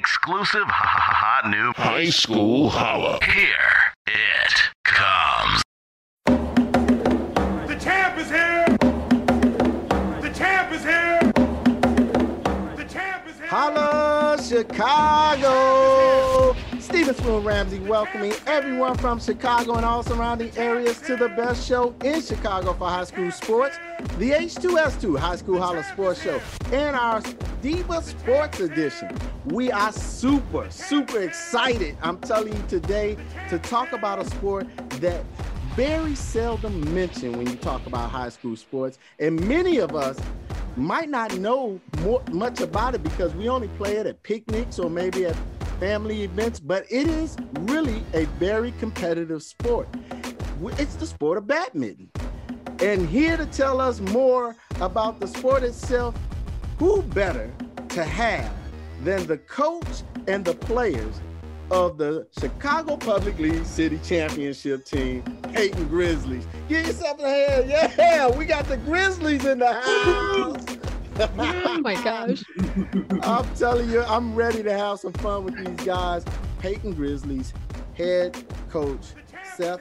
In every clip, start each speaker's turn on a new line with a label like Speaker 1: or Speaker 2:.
Speaker 1: exclusive hot new
Speaker 2: High School Holla.
Speaker 1: Here it comes.
Speaker 3: The champ is here! The champ is here! The champ is here!
Speaker 4: Holla, Chicago! Steven Spoon Ramsey welcoming everyone from Chicago and all surrounding areas to the best show in Chicago for high school sports, the H2S2 High School Holla Sports Show, and our Diva Sports Edition. We are super, super excited, I'm telling you today, to talk about a sport that very seldom mentioned when you talk about high school sports, and many of us might not know more, much about it because we only play it at picnics or maybe at family events, but it is really a very competitive sport. It's the sport of badminton. And here to tell us more about the sport itself, who better to have than the coach and the players of the Chicago Public League City Championship team, Payton Grizzlies. Give yourself a hand. Yeah, we got the Grizzlies in the house.
Speaker 5: Oh my gosh.
Speaker 4: I'm telling you, I'm ready to have some fun with these guys. Payton Grizzlies head coach Seth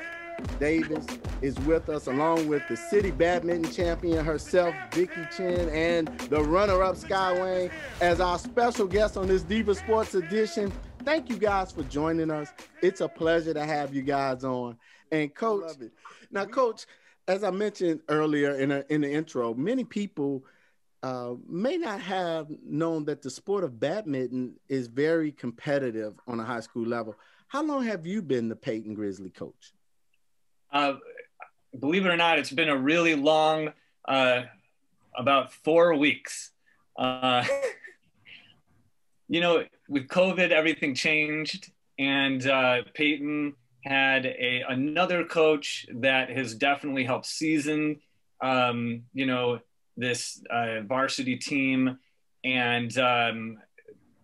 Speaker 4: Davis is with us, along with the city badminton champion herself, Vicky Chin, and the runner-up Sky Wayne as our special guest on this Diva Sports edition. Thank you guys for joining us. It's a pleasure to have you guys on. And coach, now coach, as I mentioned earlier in, a, in the intro, many people – uh, may not have known that the sport of badminton is very competitive on a high school level. How long have you been the Payton Grizzly coach?
Speaker 6: Uh, believe it or not, it's been a really long, uh, about four weeks. Uh, you know, with COVID, everything changed, and uh, Payton had a another coach that has definitely helped season. Um, you know, this uh, varsity team, and um,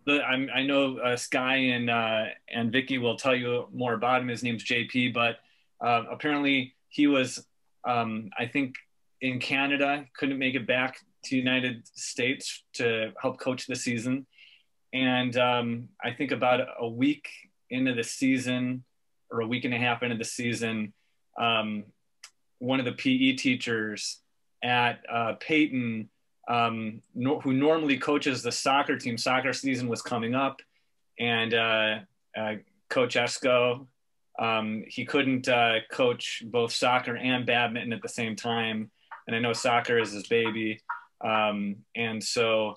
Speaker 6: the, i know uh, Sky and uh, and Vicky will tell you more about him. His name's JP, but uh, apparently he was, um, I think, in Canada, couldn't make it back to United States to help coach the season, and um, I think about a week into the season or a week and a half into the season, um, one of the PE teachers at uh, Payton, um, no, who normally coaches the soccer team. Soccer season was coming up, and uh, uh, Coach Esco, um, he couldn't uh, coach both soccer and badminton at the same time. And I know soccer is his baby, um, and so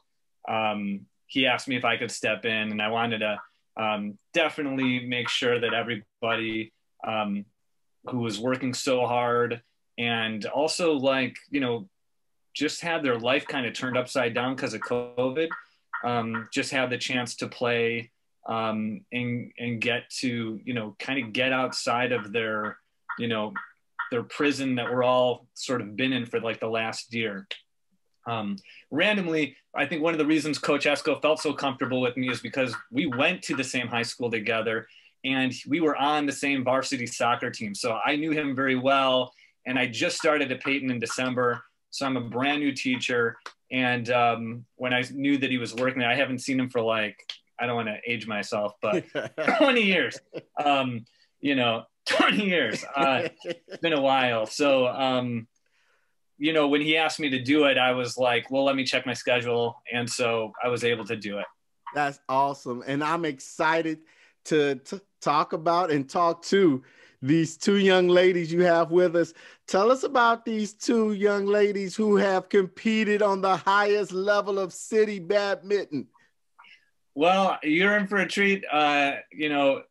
Speaker 6: um, he asked me if I could step in, and I wanted to um, definitely make sure that everybody um, who was working so hard and also like you know just had their life kind of turned upside down because of covid um, just had the chance to play um, and and get to you know kind of get outside of their you know their prison that we're all sort of been in for like the last year. Um, randomly i think one of the reasons coach esco felt so comfortable with me is because we went to the same high school together and we were on the same varsity soccer team. So i knew him very well and I just started at Payton in December. So I'm a brand new teacher. And um, when I knew that he was working there, I haven't seen him for like, I don't want to age myself, but 20 years. Um, you know, 20 years. Uh, it's been a while. So, um, you know, when he asked me to do it, I was like, well, let me check my schedule. And so I was able to do it.
Speaker 4: That's awesome. And I'm excited to, to talk about and talk to these two young ladies you have with us. Tell us about these two young ladies who have competed on the highest level of city badminton.
Speaker 6: Well, you're in for a treat. Uh, you know,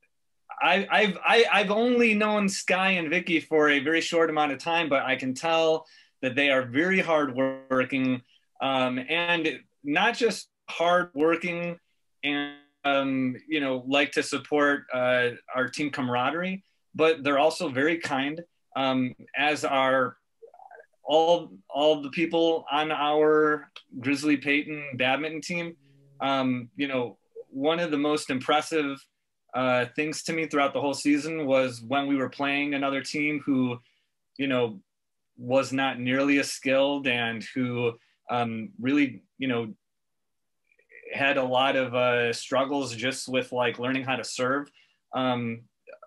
Speaker 6: I, I've I, have i have only known Sky and Vicky for a very short amount of time, but I can tell that they are very hardworking um, and not just hardworking and um, you know like to support uh, our team camaraderie, but they're also very kind, um, as are all all the people on our Grizzly Payton badminton team. Um, you know, one of the most impressive uh, things to me throughout the whole season was when we were playing another team who, you know, was not nearly as skilled and who um, really, you know, had a lot of uh, struggles just with like learning how to serve. Um,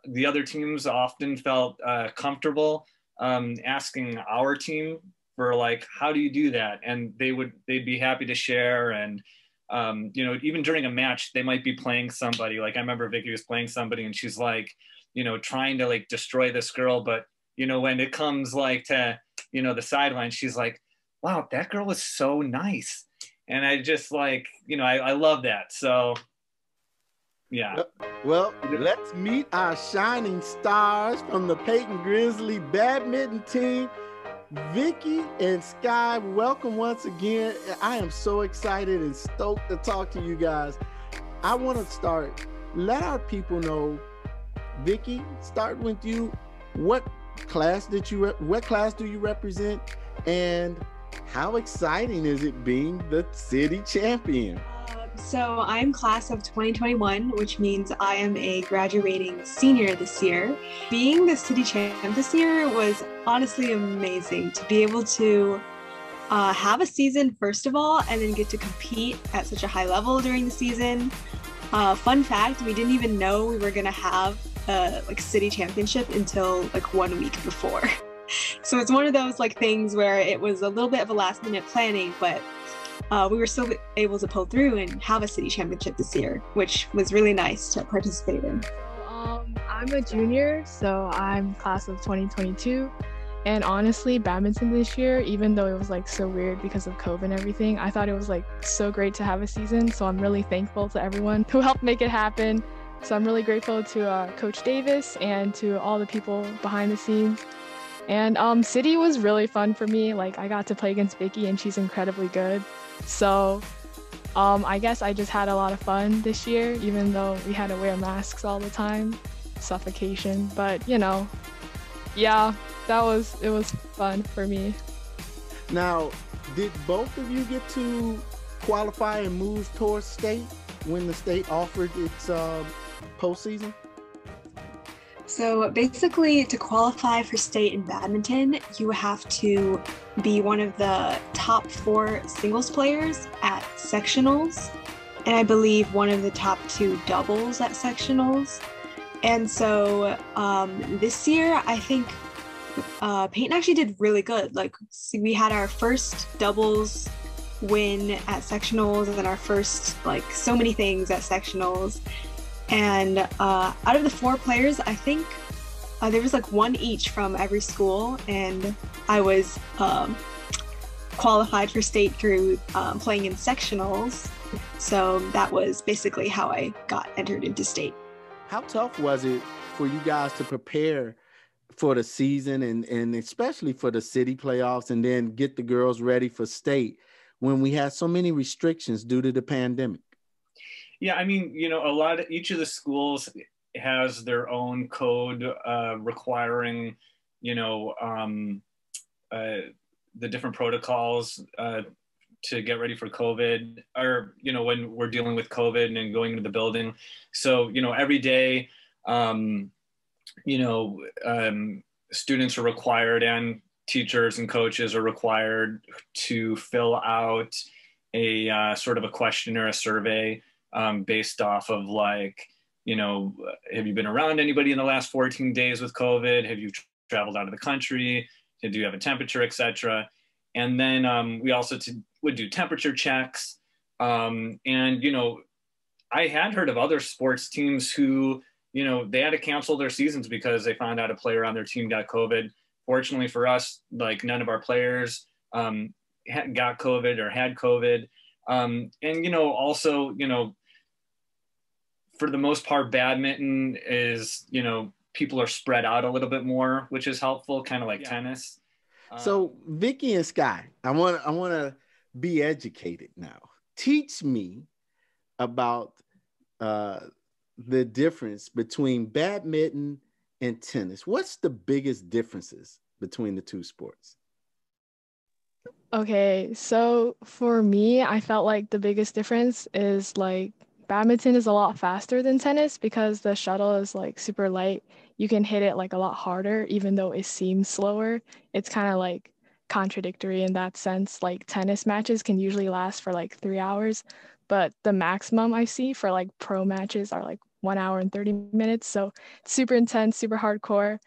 Speaker 6: the other teams often felt uh, comfortable um, asking our team for like, how do you do that? And they would they'd be happy to share. And um, you know, even during a match, they might be playing somebody. Like I remember Vicky was playing somebody, and she's like, you know, trying to like destroy this girl, but you know, when it comes like to you know the sideline, she's like, wow, that girl was so nice and I just like you know I, I love that. So yeah.
Speaker 4: Uh, well, let's meet our shining stars from the Payton Grizzly badminton team. Vicky and Sky, welcome once again. I am so excited and stoked to talk to you guys. I want to start. Let our people know, Vicky, start with you. What class did you? what class do you represent? And how exciting is it being the city champion?
Speaker 5: Uh, so I'm class of 2021, which means I am a graduating senior this year. Being the city champ this year was honestly amazing to be able to uh, have a season first of all, and then get to compete at such a high level during the season. Uh, fun fact: we didn't even know we were gonna have a like city championship until like one week before. so it's one of those like things where it was a little bit of a last minute planning, but uh, we were still able to pull through and have a city championship this year, which was really nice to participate in.
Speaker 2: Um, I'm a junior, so I'm class of 2022. And honestly, badminton this year, even though it was like so weird because of COVID and everything, I thought it was like so great to have a season. So I'm really thankful to everyone who helped make it happen. So I'm really grateful to uh, Coach Davis and to all the people behind the scenes. And um, City was really fun for me. Like I got to play against Vicky, and she's incredibly good. So um, I guess I just had a lot of fun this year, even though we had to wear masks all the time, suffocation. But you know, yeah, that was it was fun for me.
Speaker 4: Now, did both of you get to qualify and move towards state when the state offered its uh, postseason?
Speaker 5: So basically, to qualify for state in badminton, you have to be one of the top four singles players at sectionals, and I believe one of the top two doubles at sectionals. And so um, this year, I think uh, Payton actually did really good. Like, we had our first doubles win at sectionals and then our first, like, so many things at sectionals. And uh, out of the four players, I think uh, there was like one each from every school, and I was um, qualified for state through um, playing in sectionals. So that was basically how I got entered into state.
Speaker 4: How tough was it for you guys to prepare for the season and, and especially for the city playoffs and then get the girls ready for state when we had so many restrictions due to the pandemic?
Speaker 6: Yeah, I mean, you know, a lot of each of the schools has their own code uh, requiring, you know, um, uh, the different protocols uh, to get ready for COVID, or you know, when we're dealing with COVID and going into the building. So, you know, every day, um, you know, um, students are required and teachers and coaches are required to fill out a uh, sort of a questionnaire, a survey um, based off of like, you know, have you been around anybody in the last 14 days with COVID? Have you traveled out of the country? Do you have a temperature, etc. And then um, we also would do temperature checks. Um, and, you know, I had heard of other sports teams who, you know, they had to cancel their seasons because they found out a player on their team got COVID. Fortunately for us, like none of our players um, got COVID or had COVID. Um, and, you know, also, you know, for the most part, badminton is, you know, people are spread out a little bit more, which is helpful, kind of like yeah. tennis.
Speaker 4: So um, Vicky and Sky, I want I want to be educated now. Teach me about uh, the difference between badminton and tennis. What's the biggest differences between the two sports?
Speaker 2: Okay, so for me, I felt like the biggest difference is like badminton is a lot faster than tennis because the shuttle is like super light. You can hit it like a lot harder, even though it seems slower. It's kind of like contradictory in that sense. Like tennis matches can usually last for like three hours, but the maximum I see for like pro matches are like one hour and 30 minutes. So it's super intense, super hardcore.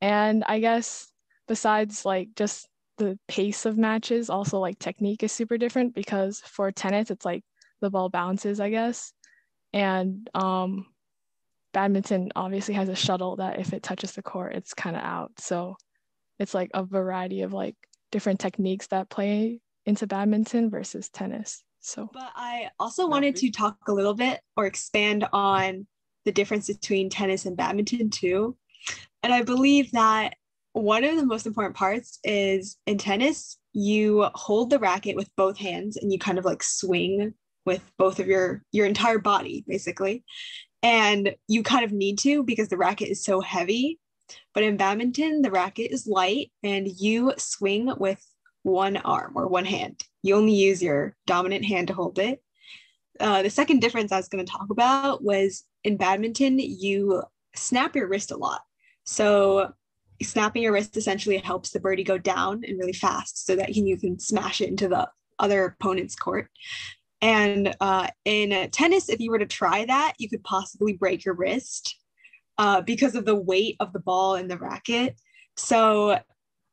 Speaker 2: And I guess besides like just the pace of matches, also like technique is super different because for tennis, it's like the ball bounces, I guess. And um, badminton obviously has a shuttle that if it touches the court, it's kind of out. So it's like a variety of like different techniques that play into badminton versus tennis. So,
Speaker 5: but I also wanted to talk a little bit or expand on the difference between tennis and badminton too. And I believe that one of the most important parts is in tennis, you hold the racket with both hands and you kind of like swing with both of your your entire body basically. And you kind of need to because the racket is so heavy. But in badminton, the racket is light and you swing with one arm or one hand. You only use your dominant hand to hold it. Uh, the second difference I was going to talk about was in badminton, you snap your wrist a lot. So snapping your wrist essentially helps the birdie go down and really fast so that you can smash it into the other opponent's court. And uh, in tennis, if you were to try that, you could possibly break your wrist uh, because of the weight of the ball and the racket. So,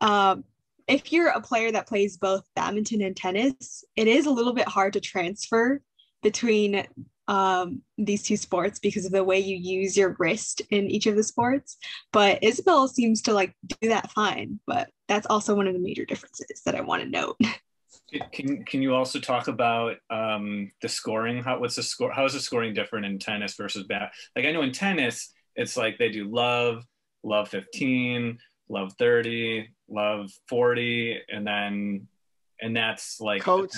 Speaker 5: um, if you're a player that plays both badminton and tennis, it is a little bit hard to transfer between um, these two sports because of the way you use your wrist in each of the sports. But Isabel seems to like do that fine. But that's also one of the major differences that I want to note.
Speaker 6: Can can you also talk about um, the scoring? How what's the score? How is the scoring different in tennis versus bat? Like I know in tennis, it's like they do love, love fifteen, love thirty, love forty, and then and that's like
Speaker 4: coach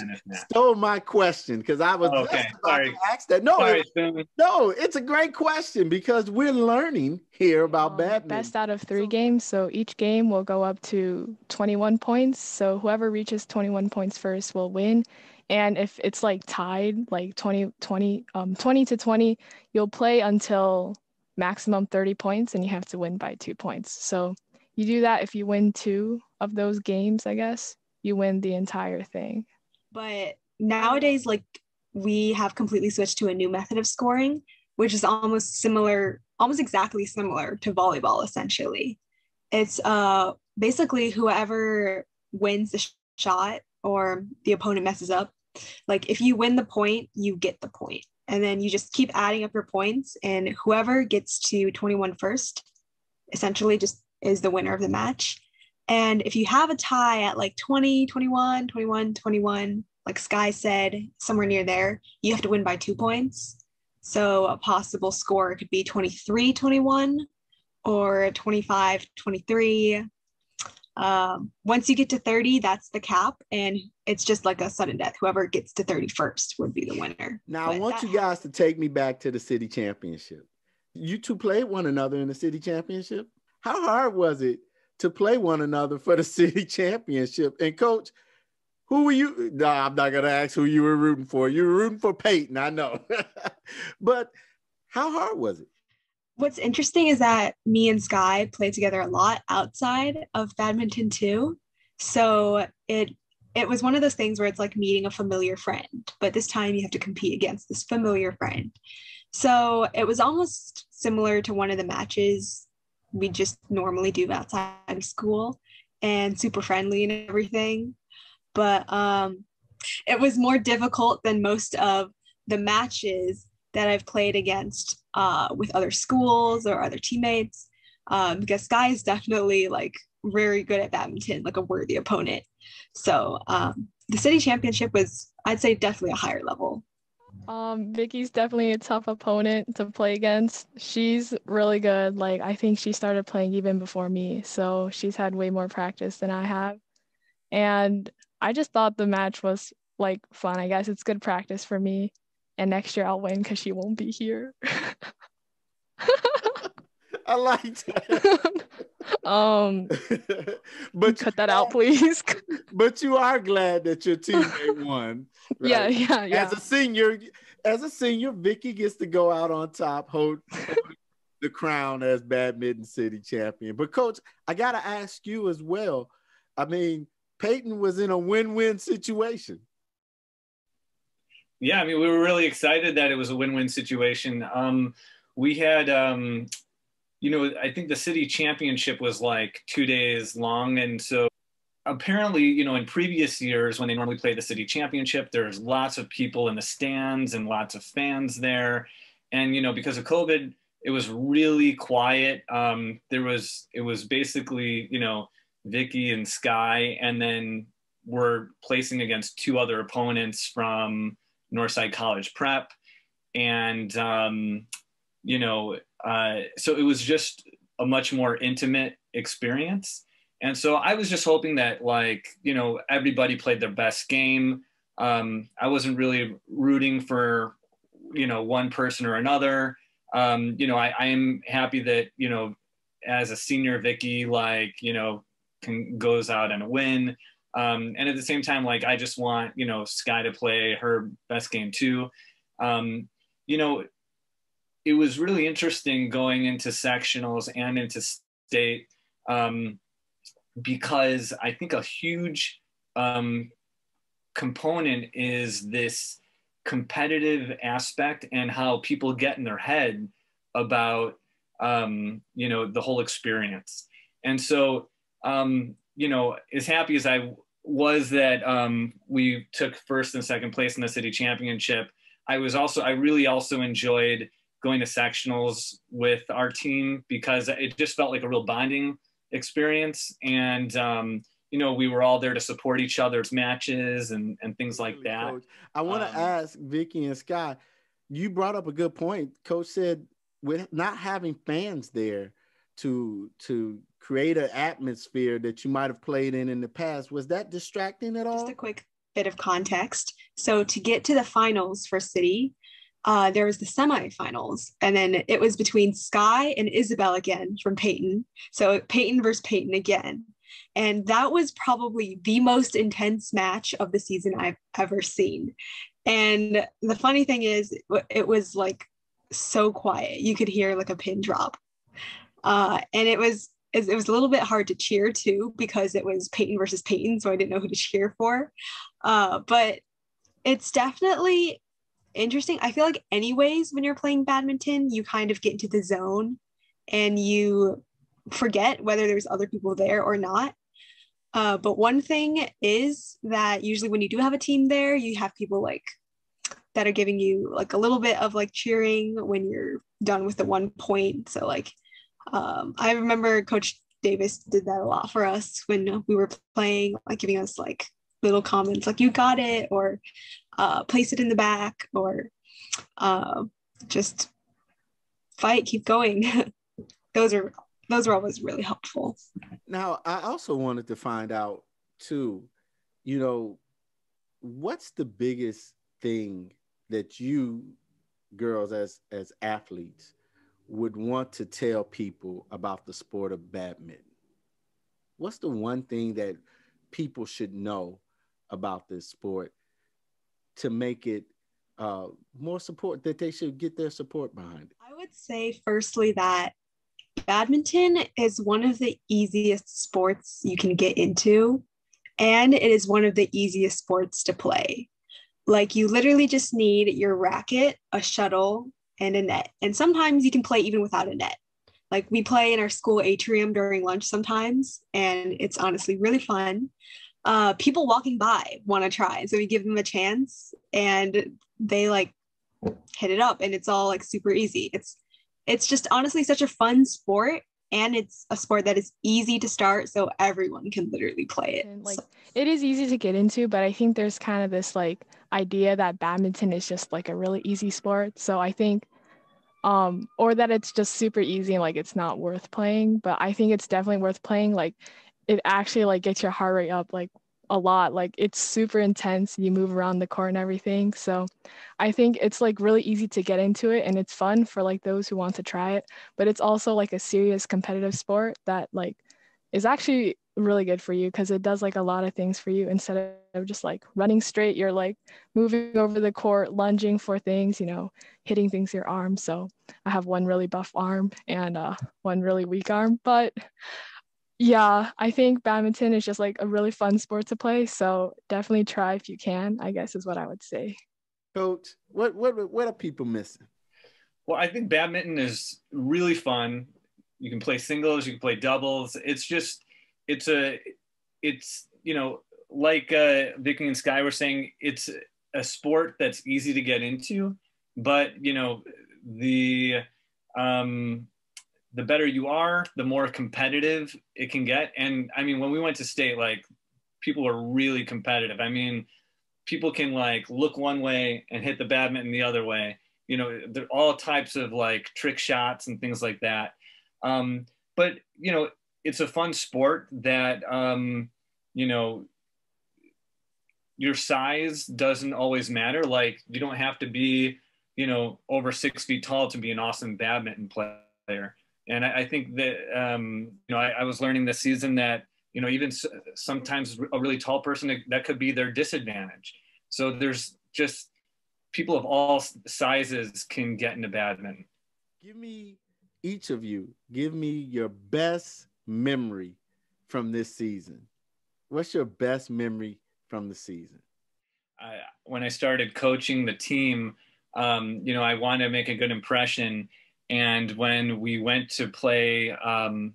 Speaker 4: stole my question because I was
Speaker 6: oh, okay. Sorry.
Speaker 4: ask that. No,
Speaker 6: Sorry,
Speaker 4: it, no, it's a great question because we're learning here about um, badminton.
Speaker 2: Best out of three games, so each game will go up to 21 points. So whoever reaches 21 points first will win. And if it's like tied, like 20, 20, um, 20 to 20, you'll play until maximum 30 points and you have to win by two points. So you do that if you win two of those games, I guess you win the entire thing.
Speaker 5: But nowadays, like we have completely switched to a new method of scoring, which is almost similar, almost exactly similar to volleyball, essentially. It's uh basically whoever wins the sh- shot or the opponent messes up. Like if you win the point, you get the point. And then you just keep adding up your points, and whoever gets to 21 first essentially just is the winner of the match. And if you have a tie at like 20, 21, 21, 21, like Sky said, somewhere near there, you have to win by two points. So a possible score could be 23 21 or 25 23. Um, once you get to 30, that's the cap, and it's just like a sudden death. Whoever gets to 31st would be the winner.
Speaker 4: Now, but I want you guys to take me back to the city championship. You two played one another in the city championship. How hard was it to play one another for the city championship. And coach, who were you? No, I'm not gonna ask who you were rooting for. You were rooting for Payton, I know. but how hard was it?
Speaker 5: What's interesting is that me and Sky played together a lot outside of badminton too. So it it was one of those things where it's like meeting a familiar friend, but this time you have to compete against this familiar friend. So it was almost similar to one of the matches we just normally do outside of school and super friendly and everything. But um, it was more difficult than most of the matches that I've played against uh, with other schools or other teammates. Um, because Sky is definitely like very good at badminton, like a worthy opponent. So um, the city championship was, I'd say, definitely a higher level
Speaker 2: um, Vicky's definitely a tough opponent to play against. She's really good. Like I think she started playing even before me, so she's had way more practice than I have. And I just thought the match was like fun. I guess it's good practice for me. And next year I'll win because she won't be here.
Speaker 4: I like that.
Speaker 2: um, but cut that out, please.
Speaker 4: but you are glad that your teammate won.
Speaker 2: Right? Yeah, yeah, yeah.
Speaker 4: As a senior, as a senior, Vicky gets to go out on top, hold the crown as badminton city champion. But coach, I gotta ask you as well. I mean, Payton was in a win-win situation.
Speaker 6: yeah, I mean, we were really excited that it was a win-win situation. Um, we had, um, you know, I think the city championship was like two days long, and so apparently, you know, in previous years when they normally play the city championship, there's lots of people in the stands and lots of fans there, and you know, because of COVID, it was really quiet. Um, there was, it was basically, you know, Vicky and Sky, and then we're placing against two other opponents from Northside College Prep, and um, you know, uh, so it was just a much more intimate experience. And so I was just hoping that like you know everybody played their best game. Um, I wasn't really rooting for you know one person or another. Um, you know, I, I am happy that you know as a senior Vicky like you know can goes out and win. Um, and at the same time, like I just want you know Sky to play her best game too. Um, you know, it was really interesting going into sectionals and into state um, because I think a huge um, component is this competitive aspect and how people get in their head about um, you know the whole experience. And so um, you know, as happy as I was that um, we took first and second place in the city championship, I was also, I really also enjoyed going to sectionals with our team because it just felt like a real bonding experience. And, um, you know, we were all there to support each other's matches and, and things like that.
Speaker 4: Coach, I want to um, ask Vicky and Scott, you brought up a good point. Coach said with not having fans there to to create an atmosphere that you might have played in in the past. Was that distracting at all?
Speaker 5: Just a quick bit of context. So to get to the finals for City, uh, there was the semifinals, and then it was between Sky and Isabel again from Payton. So Payton versus Payton again. And that was probably the most intense match of the season I've ever seen. And the funny thing is, it was like so quiet. You could hear like a pin drop. Uh, and it was it was a little bit hard to cheer too because it was Payton versus Payton, so I didn't know who to cheer for. Uh, but it's definitely interesting. I feel like, anyways, when you're playing badminton, you kind of get into the zone and you forget whether there's other people there or not. Uh, but one thing is that usually when you do have a team there, you have people like that are giving you like a little bit of like cheering when you're done with the one point. So like um, I remember Coach Davis did that a lot for us when we were playing, like giving us like little comments like "you got it" or uh, "place it in the back" or uh, just fight, keep going. those are those are always really helpful.
Speaker 4: Now, I also wanted to find out too, you know, what's the biggest thing that you girls as as athletes would want to tell people about the sport of badminton? What's the one thing that people should know about this sport to make it uh, more support that they should get their support behind it?
Speaker 5: I would say, firstly, that badminton is one of the easiest sports you can get into, and it is one of the easiest sports to play. Like, you literally just need your racket, a shuttle, and a net. And sometimes you can play even without a net. Like we play in our school atrium during lunch sometimes, and it's honestly really fun. Uh, people walking by want to try, so we give them a chance, and they like hit it up, and it's all like super easy. It's it's just honestly such a fun sport, and it's a sport that is easy to start, so everyone can literally play it.
Speaker 2: And, like
Speaker 5: so.
Speaker 2: it is easy to get into, but I think there's kind of this like idea that badminton is just like a really easy sport. So I think um or that it's just super easy and like it's not worth playing, but I think it's definitely worth playing like it actually like gets your heart rate up like a lot. Like it's super intense. You move around the court and everything. So I think it's like really easy to get into it and it's fun for like those who want to try it. But it's also like a serious competitive sport that like is actually really good for you because it does like a lot of things for you instead of just like running straight you're like moving over the court lunging for things you know hitting things your arm so i have one really buff arm and uh, one really weak arm but yeah i think badminton is just like a really fun sport to play so definitely try if you can i guess is what i would say
Speaker 4: Coach, what what what are people missing?
Speaker 6: Well, I think badminton is really fun. You can play singles, you can play doubles. It's just, it's a, it's you know, like uh, Vicky and Sky were saying, it's a sport that's easy to get into, but you know, the um, the better you are, the more competitive it can get. And I mean, when we went to state, like people were really competitive. I mean, people can like look one way and hit the badminton the other way. You know, all types of like trick shots and things like that. Um, but you know, it's a fun sport that um, you know your size doesn't always matter. Like you don't have to be, you know, over six feet tall to be an awesome badminton player. And I, I think that um, you know I, I was learning this season that you know even sometimes a really tall person that could be their disadvantage. So there's just people of all sizes can get into badminton.
Speaker 4: Give me each of you give me your best memory from this season. What's your best memory from the season?
Speaker 6: I, when i started coaching the team um, you know i wanted to make a good impression and when we went to play um,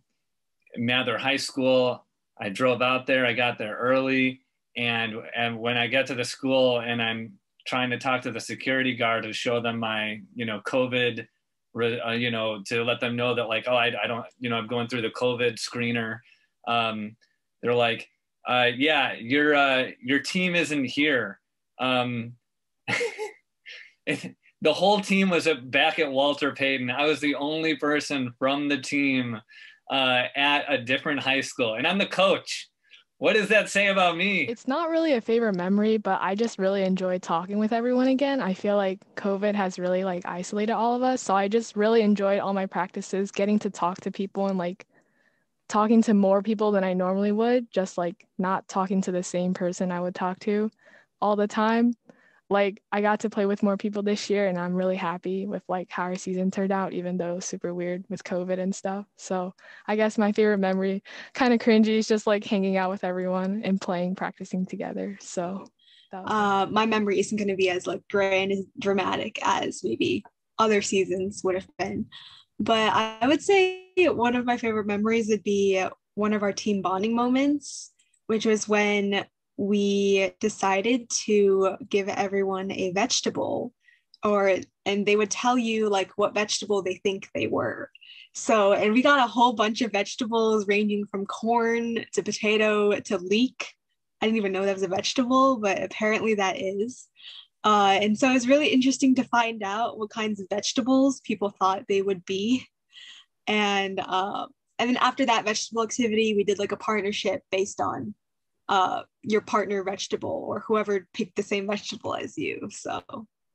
Speaker 6: Mather High School, I drove out there. I got there early, and and when I get to the school and I'm trying to talk to the security guard to show them my you know COVID, uh, you know to let them know that like oh I, I don't you know I'm going through the COVID screener. Um, they're like, uh, yeah, your uh, your team isn't here. Um, the whole team was back at Walter Payton. I was the only person from the team uh, at a different high school, and I'm the coach. What does that say about me?
Speaker 2: It's not really a favorite memory, but I just really enjoy talking with everyone again. I feel like COVID has really like isolated all of us, so I just really enjoyed all my practices, getting to talk to people and like talking to more people than I normally would, just like not talking to the same person I would talk to all the time like I got to play with more people this year and I'm really happy with like how our season turned out, even though super weird with COVID and stuff. So I guess my favorite memory, kind of cringy, is just like hanging out with everyone and playing, practicing together. So
Speaker 5: uh, my memory isn't going to be as like grand and dramatic as maybe other seasons would have been. But I would say one of my favorite memories would be one of our team bonding moments, which was when we decided to give everyone a vegetable or and they would tell you like what vegetable they think they were. So and we got a whole bunch of vegetables ranging from corn to potato to leek. I didn't even know that was a vegetable but apparently that is. Uh, and so it was really interesting to find out what kinds of vegetables people thought they would be. And uh, and then after that vegetable activity we did like a partnership based on uh, your partner vegetable or whoever picked the same vegetable as you. So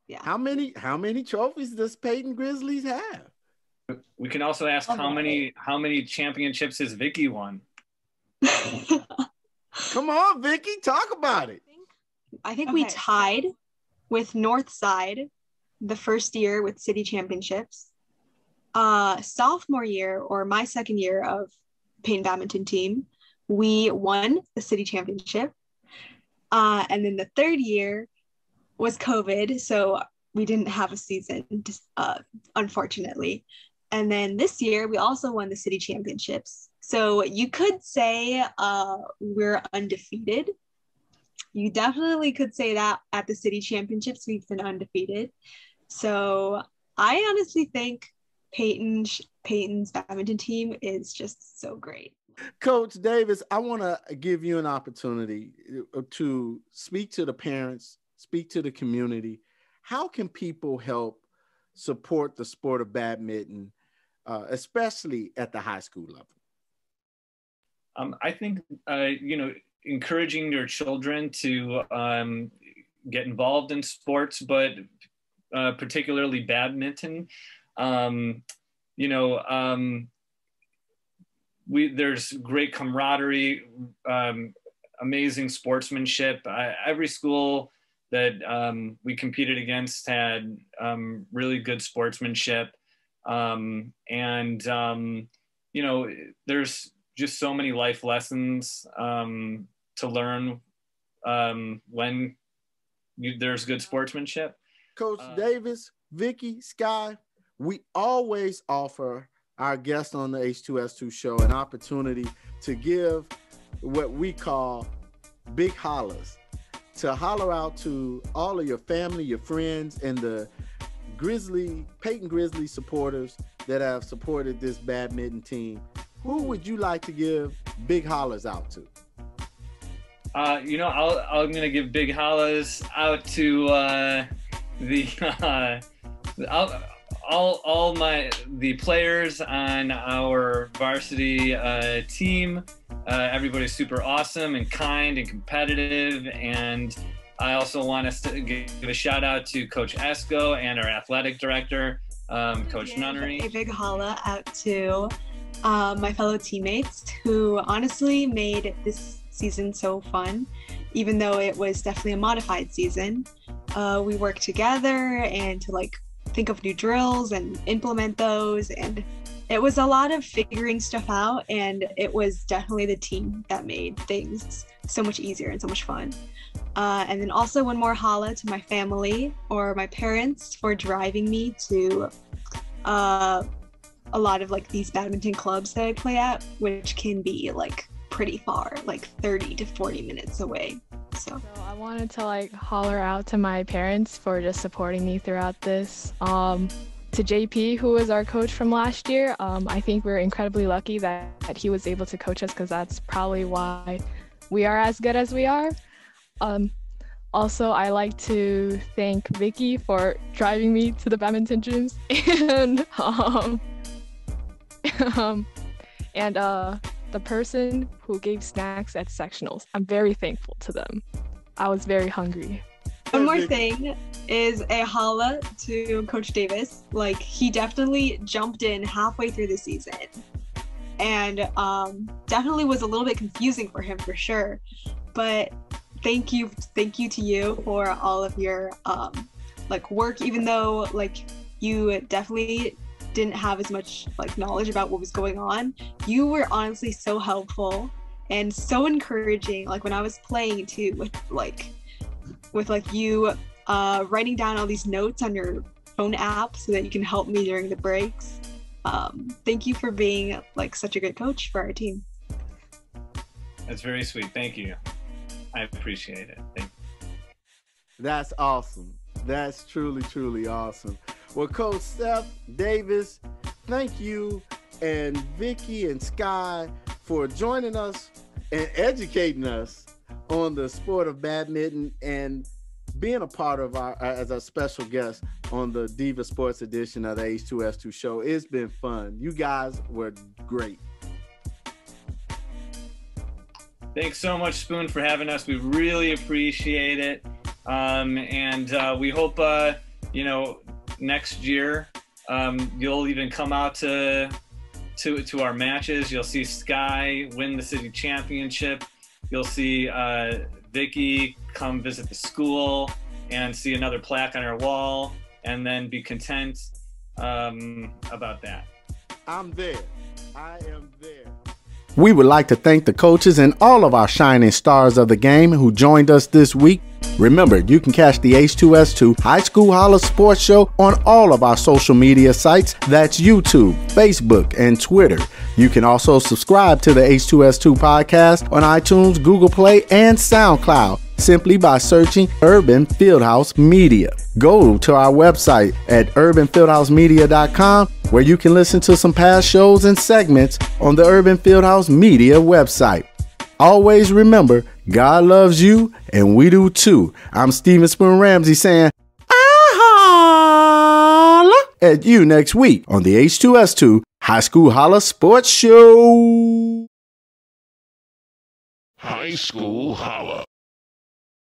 Speaker 5: yeah.
Speaker 4: How many how many trophies does Payton Grizzlies have?
Speaker 6: We can also ask how many how many championships has Vicky won.
Speaker 4: Come on, Vicky, talk about it.
Speaker 5: I think okay. we tied with Northside the first year with city championships. Uh, sophomore year or my second year of Payne badminton team, we won the city championship. Uh, and then the third year was COVID. So we didn't have a season, uh, unfortunately. And then this year, we also won the city championships. So you could say uh, we're undefeated. You definitely could say that at the city championships, we've been undefeated. So I honestly think Payton, Payton's badminton team is just so great.
Speaker 4: Coach Davis, I want to give you an opportunity uh, to speak to the parents, speak to the community. How can people help support the sport of badminton, uh, especially at the high school level?
Speaker 6: Um, I think, uh, you know, encouraging your children to um, get involved in sports, but uh, particularly badminton. Um, you know, um, we there's great camaraderie, um, amazing sportsmanship. I, every school that um, we competed against had um, really good sportsmanship, um, and um, you know there's just so many life lessons um, to learn when you, there's good sportsmanship.
Speaker 4: Coach
Speaker 6: Uh,
Speaker 4: Davis, Vicky, Sky, we always offer our guest on the H2S2 show an opportunity to give what we call big hollers to holler out to all of your family, your friends, and the Grizzly, Payton Grizzly supporters that have supported this badminton team. Who would you like to give big hollers out to?
Speaker 6: Uh, you know, I'll, I'm gonna give big hollers out to uh, the uh, all, all my the players on our varsity uh, team. Uh, everybody's super awesome and kind and competitive, and I also want us to give a shout out to Coach Esco and our athletic director, um, Coach Nunnery.
Speaker 5: A big holla out to uh, my fellow teammates who honestly made this season so fun, even though it was definitely a modified season. Uh, we worked together and to like think of new drills and implement those, and it was a lot of figuring stuff out. And it was definitely the team that made things so much easier and so much fun. Uh, and then also one more holla to my family or my parents for driving me to uh, a lot of like these badminton clubs that I play at, which can be like pretty far, like 30 to 40 minutes away. So
Speaker 2: So I wanted to like holler out to my parents for just supporting me throughout this. Um, to JP, who was our coach from last year, um, I think we're incredibly lucky that, that he was able to coach us because that's probably why we are as good as we are. Um, also, I like to thank Vicky for driving me to the badminton gyms and um, um, and uh, the person who gave snacks at sectionals. I'm very thankful to them. I was very hungry.
Speaker 5: one more thing is a holla to Coach Davis. Like he definitely jumped in halfway through the season. And um, definitely was a little bit confusing for him for sure. But thank you, thank you to you for all of your um, like work, even though like you definitely didn't have as much like knowledge about what was going on. You were honestly so helpful and so encouraging. Like when I was playing too, with like with like you uh, writing down all these notes on your phone app so that you can help me during the breaks. Um, thank you for being like such a good coach for our team.
Speaker 6: That's very sweet. Thank you. I appreciate it. Thank
Speaker 4: That's awesome. That's truly, truly awesome. Well, Coach Seth Davis, thank you, and Vicky and Sky for joining us and educating us on the sport of badminton and being a part of our as a special guest on the Diva Sports edition of the H2S2 show. It's been fun. You guys were great.
Speaker 6: Thanks so much, Spoon, for having us. We really appreciate it. Um, and uh, we hope, uh, you know, next year um, you'll even come out to, to, to our matches. You'll see Sky win the city championship. You'll see uh, Vicky come visit the school and see another plaque on our wall and then be content um, about that.
Speaker 4: I'm there. I am there. We would like to thank the coaches and all of our shining stars of the game who joined us this week. Remember, you can catch the H2S2 High School Holla Sports Show on all of our social media sites. That's YouTube, Facebook, and Twitter. You can also subscribe to the H2S2 podcast on iTunes, Google Play, and SoundCloud simply by searching Urban Fieldhouse Media. Go to our website at urbanfieldhousemedia.com where you can listen to some past shows and segments on the Urban Fieldhouse Media website. Always remember, God loves you and we do too. I'm Steven Spoon Ramsey saying, holla at you next week on the H2S2 High School Holla Sports Show.
Speaker 1: High School Holla.